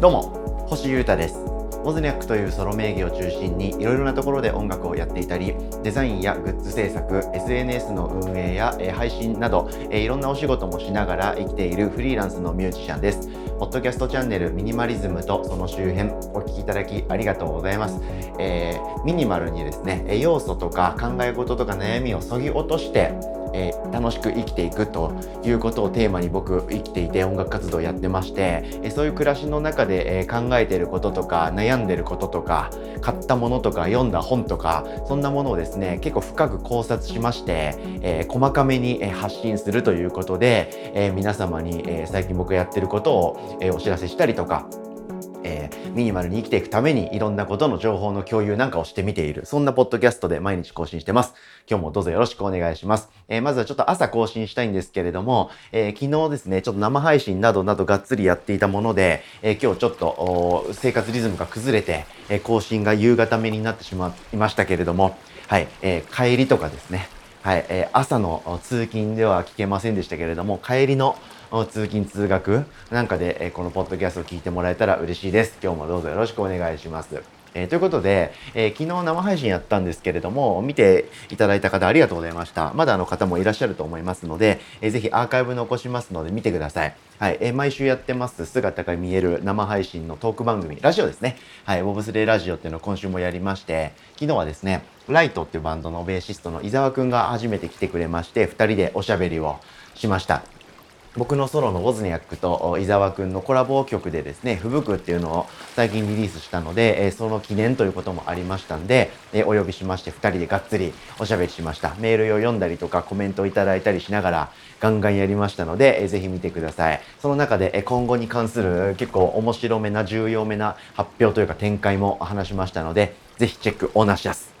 どうも星優太です。モズニャックというソロ名義を中心にいろいろなところで音楽をやっていたりデザインやグッズ制作 SNS の運営や、え配信など、えいろんなお仕事もしながら生きているフリーランスのミュージシャンです。ポッドキャストチャンネルミニマリズムとその周辺お聞きいただきありがとうございます、えー、ミニマルにですね要素とか考え事とか悩みをそぎ落としてえー、楽しく生きていくということをテーマに僕生きていて音楽活動やってまして、えー、そういう暮らしの中で、えー、考えてることとか悩んでることとか買ったものとか読んだ本とかそんなものをですね結構深く考察しまして、え細かめに発信するということで、え皆様に、え最近僕やってることを、えお知らせしたりとかえー、ミニマルに生きていくためにいろんなことの情報の共有なんかをしてみている。そんなポッドキャストで毎日更新してます。今日もどうぞよろしくお願いします。えー、まずはちょっと朝更新したいんですけれども、えー、昨日ですね、ちょっと生配信などなどがっつりやっていたもので、え今日ちょっと生活リズムが崩れて、え更新が夕方目になってしまいましたけれども、はい、え帰りとかですね、はい、え朝の通勤では聞けませんでしたけれども、帰りの通勤通学なんかで、えこのポッドキャストを聞いてもらえたら嬉しいです。今日もどうぞよろしくお願いします。えー、ということで、えー、昨日生配信やったんですけれども、見ていただいた方ありがとうございました。まだあの方もいらっしゃると思いますので、えー、ぜひアーカイブ残しますので見てください。はい、えー、毎週やってます姿が見える生配信のトーク番組、ラジオですね。はい、ボブスレーラジオっていうのを今週もやりまして、昨日はですね、ライトっていうバンドのベーシストの伊沢くんが初めて来てくれまして、2人でおしゃべりをしました。僕のソロのウォズニャックと伊沢くんのコラボ曲でですね、吹雪っていうのを最近リリースしたので、えその記念ということもありましたんで、えお呼びしまして2人でがっつりおしゃべりしました。メールを読んだりとかコメントをいただいたりしながらガンガンやりましたので、えぜひ見てください。その中で、え今後に関する結構面白めな重要めな発表というか展開も話しましたので、ぜひチェックおなしやす。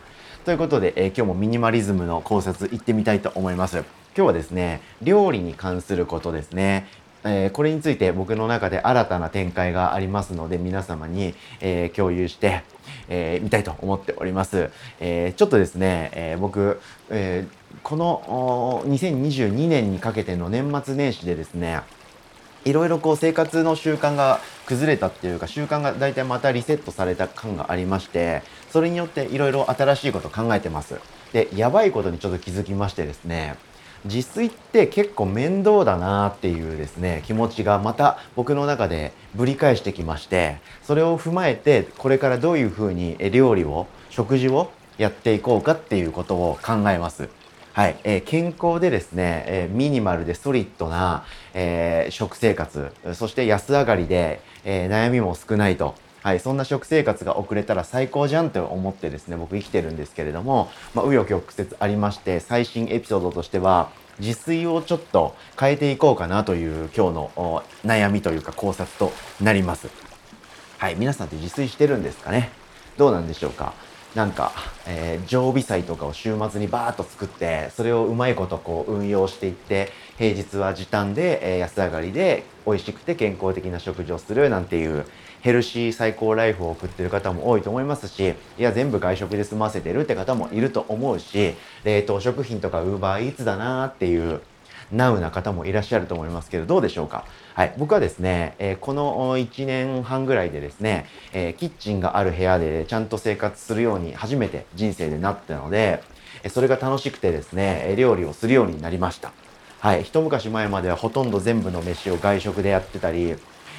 ということで、え今日もミニマリズムの考察行ってみたいと思います。今日はですね、料理に関することですね。えー、これについて僕の中で新たな展開がありますので皆様に、えー、共有して、えー、みたいと思っております。えちょっとですね、え僕、えこの2022年にかけての年末年始でですね、いろいろこう生活の習慣が崩れたっていうか習慣が大体またリセットされた感がありましてそれによっていろいろ新しいこと考えてますでやばいことにちょっと気づきましてですね自炊って結構面倒だなっていうですね気持ちがまた僕の中でぶり返してきましてそれを踏まえてこれからどういうふうに料理を食事をやっていこうかっていうことを考えます。はい、えー、健康でですね、えー、ミニマルでソリッドな、えー、食生活、そして安上がりで、え悩みも少ないとはい、そんな食生活が遅れたら最高じゃんと思ってですね、僕生きてるんですけれども、まあ、紆余曲折ありまして、最新エピソードとしては、自炊をちょっと変えていこうかなという今日の悩みというか考察となります。はい、皆さんって自炊してるんですかね？どうなんでしょうか？なんか、えー、常備菜とかを週末にバーッと作って、それをうまいことこう運用していって、平日は時短で、えー、安上がりで美味しくて健康的な食事をするなんていうヘルシー最高ライフを送ってる方も多いと思いますし、いや、全部外食で済ませてるって方もいると思うし、冷凍食品とかウーバーイーツだなーっていうナウな方もいらっしゃると思いますけど、どうでしょうか？はい。僕はですね、えー、この1年半ぐらいでですね、えー、キッチンがある部屋でちゃんと生活するように初めて人生でなったので、それが楽しくてですね、料理をするようになりました。はい。一昔前まではほとんど全部の飯を外食でやってたり、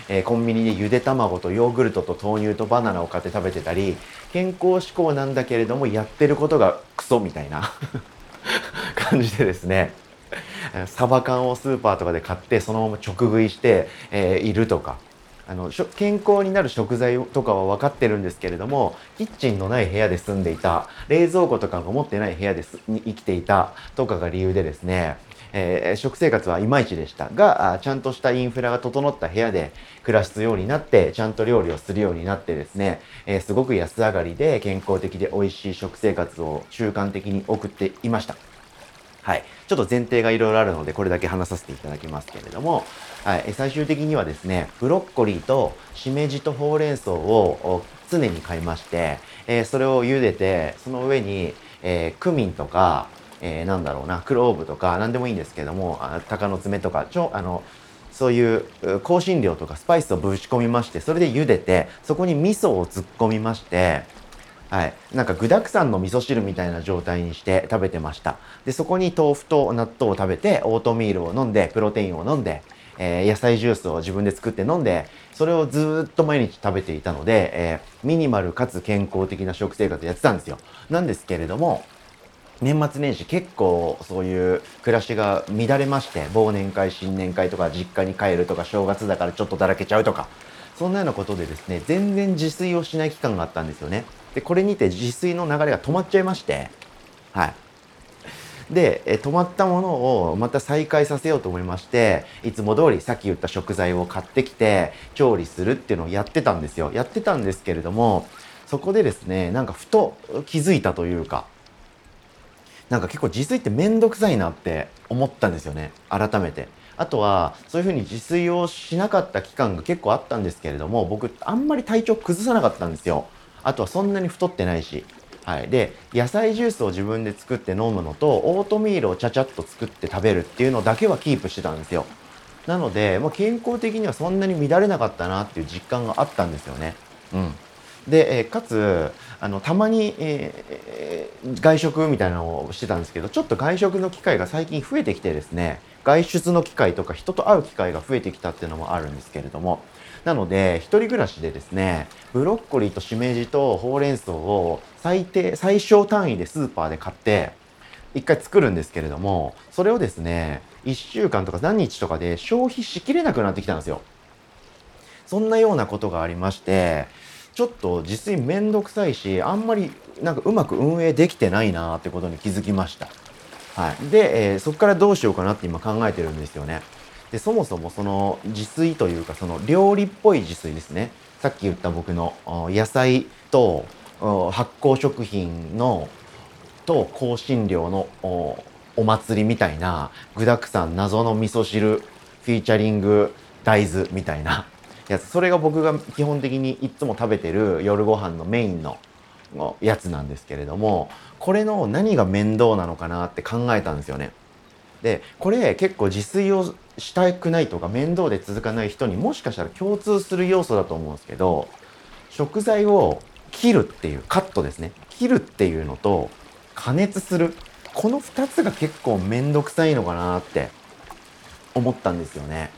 えー、コンビニでゆで卵とヨーグルトと豆乳とバナナを買って食べてたり健康志向なんだけれどもやってることがクソみたいな 感じでですねサバ缶をスーパーとかで買ってそのまま直食いして、えー、いるとかあの健康になる食材とかは分かってるんですけれどもキッチンのない部屋で住んでいた冷蔵庫とかが持ってない部屋で生きていたとかが理由でですねえー、食生活はいまいちでしたが、ちゃんとしたインフラが整った部屋で暮らすようになって、ちゃんと料理をするようになってですね、えー、すごく安上がりで健康的で美味しい食生活を習慣的に送っていました。はい。ちょっと前提がいろいろあるので、これだけ話させていただきますけれども、はい。最終的にはですね、ブロッコリーとしめじとほうれん草を常に買いまして、えー、それを茹でて、その上に、えー、クミンとか、えー、なんだろうな、クローブとか何でもいいんですけども、あ鷹の爪とか、ちょ、あの、そういう香辛料とかスパイスをぶち込みましてそれで茹でてそこに味噌を突っ込みましてはい、なんか具沢山の味噌汁みたいな状態にして食べてました。でそこに豆腐と納豆を食べてオートミールを飲んでプロテインを飲んで、えー、野菜ジュースを自分で作って飲んでそれをずっと毎日食べていたので、えー、ミニマルかつ健康的な食生活やってたんですよ。なんですけれども年末年始結構そういう暮らしが乱れまして忘年会新年会とか実家に帰るとか正月だからちょっとだらけちゃうとかそんなようなことでですね全然自炊をしない期間があったんですよね。でこれにて自炊の流れが止まっちゃいましてはい。で、止まったものをまた再開させようと思いましていつも通りさっき言った食材を買ってきて調理するっていうのをやってたんですよ。やってたんですけれどもそこでですねなんかふと気づいたというかなんか結構自炊って面倒くさいなって思ったんですよね改めて。あとはそういうふうに自炊をしなかった期間が結構あったんですけれども僕あんまり体調崩さなかったんですよ。あとはそんなに太ってないし。はい、で野菜ジュースを自分で作って飲むのとオートミールをちゃちゃっと作って食べるっていうのだけはキープしてたんですよ。なので、まあ、健康的にはそんなに乱れなかったなっていう実感があったんですよね。うん、で、えかつあのたまに、えー、外食みたいなのをしてたんですけどちょっと外食の機会が最近増えてきてですね外出の機会とか人と会う機会が増えてきたっていうのもあるんですけれどもなので一人暮らしでですねブロッコリーとしめじとほうれん草を最低最小単位でスーパーで買って一回作るんですけれどもそれをですね1週間とか何日とかで消費しきれなくなってきたんですよ。そんなようなことがありましてちょっと自炊めんどくさいしあんまりなんかうまく運営できてないなってことに気づきました。はい、で、えー、そこからどうしようかなって今考えてるんですよね。でそもそもその自炊というかその料理っぽい自炊ですねさっき言った僕の野菜と発酵食品のと香辛料のお祭りみたいな具沢山謎の味噌汁フィーチャリング大豆みたいなやつそれが僕が基本的にいつも食べてる夜ご飯のメインのやつなんですけれどもこれの何が面倒なのかなって考えたんですよね。でこれ結構自炊をしたくないとか面倒で続かない人にもしかしたら共通する要素だと思うんですけど食材を切るっていうカットですね切るっていうのと加熱するこの2つが結構面倒くさいのかなって思ったんですよね。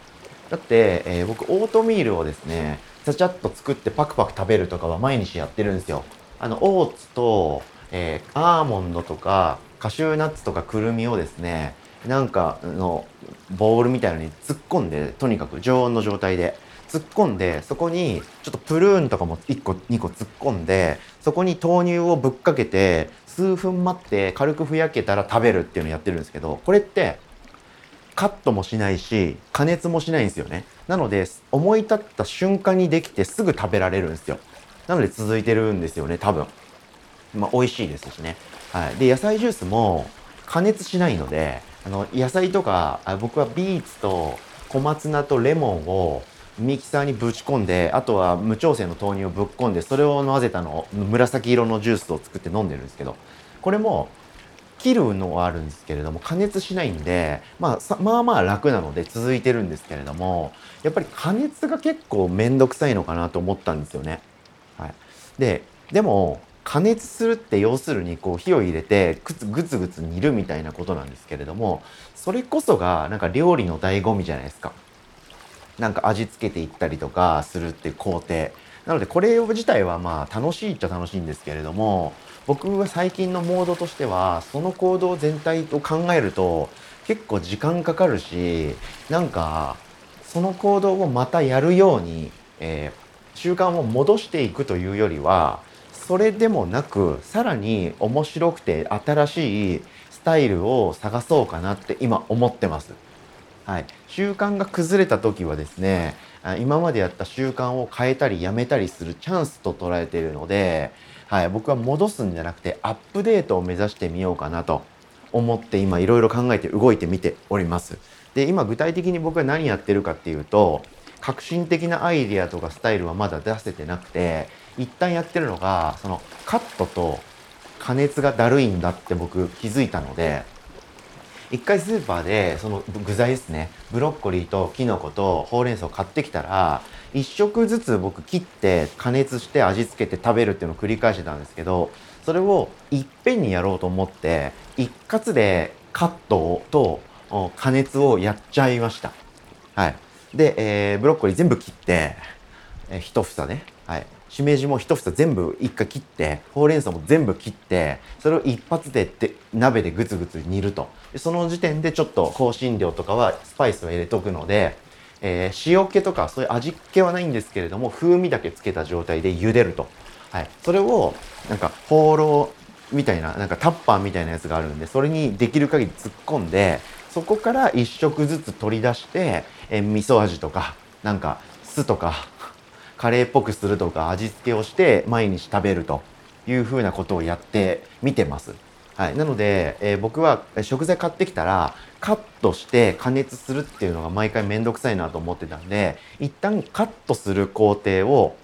だって、えー、僕オートミールをですねちゃちゃっと作ってパクパク食べるとかは毎日やってるんですよ。あのオーツと、えー、アーモンドとかカシューナッツとかくるみをですねなんかのボールみたいのに突っ込んでとにかく常温の状態で突っ込んでそこにちょっとプルーンとかも1個2個突っ込んでそこに豆乳をぶっかけて数分待って軽くふやけたら食べるっていうのをやってるんですけどこれってカットもしないし加熱もしないんですよね。なので思い立った瞬間にできてすぐ食べられるんですよ。なので続いてるんですよね多分。まあ美味しいですしね。はい。で野菜ジュースも加熱しないのであの野菜とかあ僕はビーツと小松菜とレモンをミキサーにぶち込んであとは無調整の豆乳をぶっ込んでそれを混ぜたの紫色のジュースを作って飲んでるんですけどこれも切るのはあるんですけれども加熱しないんで、まあ、まあまあ楽なので続いてるんですけれどもやっぱり加熱が結構面倒くさいのかなと思ったんですよね。はい、ででも加熱するって要するにこう火を入れてグツグツグツ煮るみたいなことなんですけれどもそれこそがなんか料理の醍醐味じゃないですか。なんか味付けていったりとかするっていう工程。なのでこれ自体はまあ楽しいっちゃ楽しいんですけれども僕は最近のモードとしてはその行動全体を考えると結構時間かかるしなんかその行動をまたやるように、えー、習慣を戻していくというよりはそれでもなくさらに面白くて新しいスタイルを探そうかなって今思ってます。はい、習慣が崩れた時はですね今までやった習慣を変えたりやめたりするチャンスと捉えているのではい、僕は戻すんじゃなくてアップデートを目指してみようかなと思って今いろいろ考えて動いてみております。で今具体的に僕は何やってるかっていうと革新的なアイデアとかスタイルはまだ出せてなくて一旦やってるのがそのカットと加熱がだるいんだって僕気づいたので一回スーパーでその具材ですねブロッコリーとキノコとほうれん草買ってきたら1食ずつ僕切って加熱して味付けて食べるっていうのを繰り返してたんですけどそれをいっぺんにやろうと思って一括でカットと加熱をやっちゃいました。はい。で、えー、ブロッコリー全部切って、えー、一房ね。はい。しめじも一房全部一回切って、ほうれん草も全部切って、それを一発でで鍋でグツグツ煮ると。でその時点でちょっと香辛料とかはスパイスを入れとくので、えー、塩気とかそういう味気はないんですけれども、風味だけつけた状態で茹でると。はい。それを、なんか、放浪みたいな、なんかタッパーみたいなやつがあるんで、それにできる限り突っ込んで、そこから1食ずつ取り出して、え味噌味とか、なんか酢とか、カレーっぽくするとか味付けをして毎日食べるというふうなことをやってみてます。はい、なので、えー、僕は食材買ってきたらカットして加熱するっていうのが毎回めんどくさいなと思ってたんで一旦カットする工程を、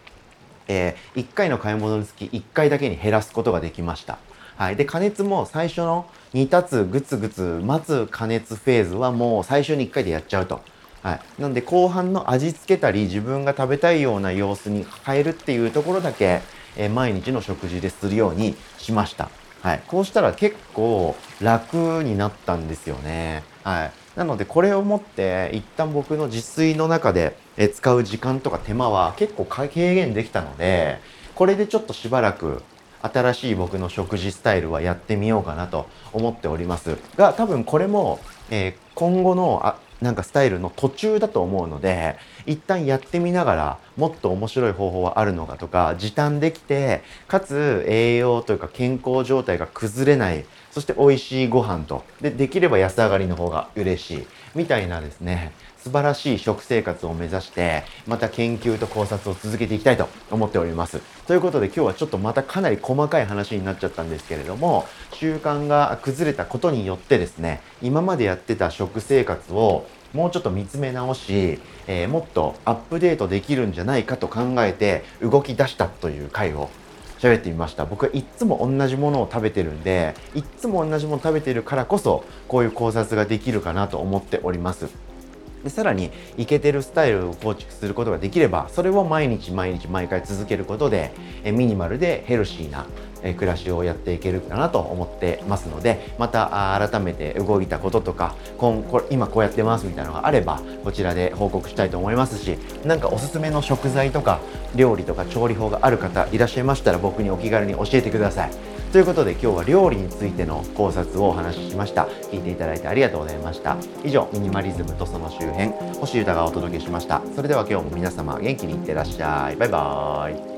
えー、1回の買い物につき1回だけに減らすことができました。はい。で、加熱も最初の煮立つ、ぐつぐつ待つ加熱フェーズはもう最初に1回でやっちゃうと。はい。なんで後半の味付けたり自分が食べたいような様子に変えるっていうところだけ、えー、毎日の食事でするようにしました。はい。こうしたら結構楽になったんですよね。はい。なのでこれをもって一旦僕の自炊の中で使う時間とか手間は結構軽減できたので、これでちょっとしばらく新しい僕の食事スタイルはやってみようかなと思っておりますが多分これも、えー、今後のなんかスタイルの途中だと思うので一旦やってみながらもっと面白い方法はあるのかとか時短できてかつ栄養というか健康状態が崩れないそして美味しいご飯と。でできれば安上がりの方が嬉しい。みたいなですね素晴らしい食生活を目指してまた研究と考察を続けていきたいと思っております。ということで今日はちょっとまたかなり細かい話になっちゃったんですけれども習慣が崩れたことによってですね今までやってた食生活をもうちょっと見つめ直し、えー、もっとアップデートできるんじゃないかと考えて動き出したという回を喋ってみました。僕はいつも同じものを食べてるんでいつも同じもの食べてるからこそこういう考察ができるかなと思っております。でさらにイケてるスタイルを構築することができればそれを毎日毎日毎回続けることでえミニマルでヘルシーなえ暮らしをやっていけるかなと思ってますのでまた改めて動いたこととか今これ今こうやってますみたいなのがあればこちらで報告したいと思いますし何かおすすめの食材とか料理とか調理法がある方いらっしゃいましたら僕にお気軽に教えてください。ということで今日は料理についての考察をお話ししました。聞いていただいてありがとうございました。以上、ミニマリズムとその周辺、星歌がお届けしました。それでは今日も皆様元気にいってらっしゃい。バイバーイ。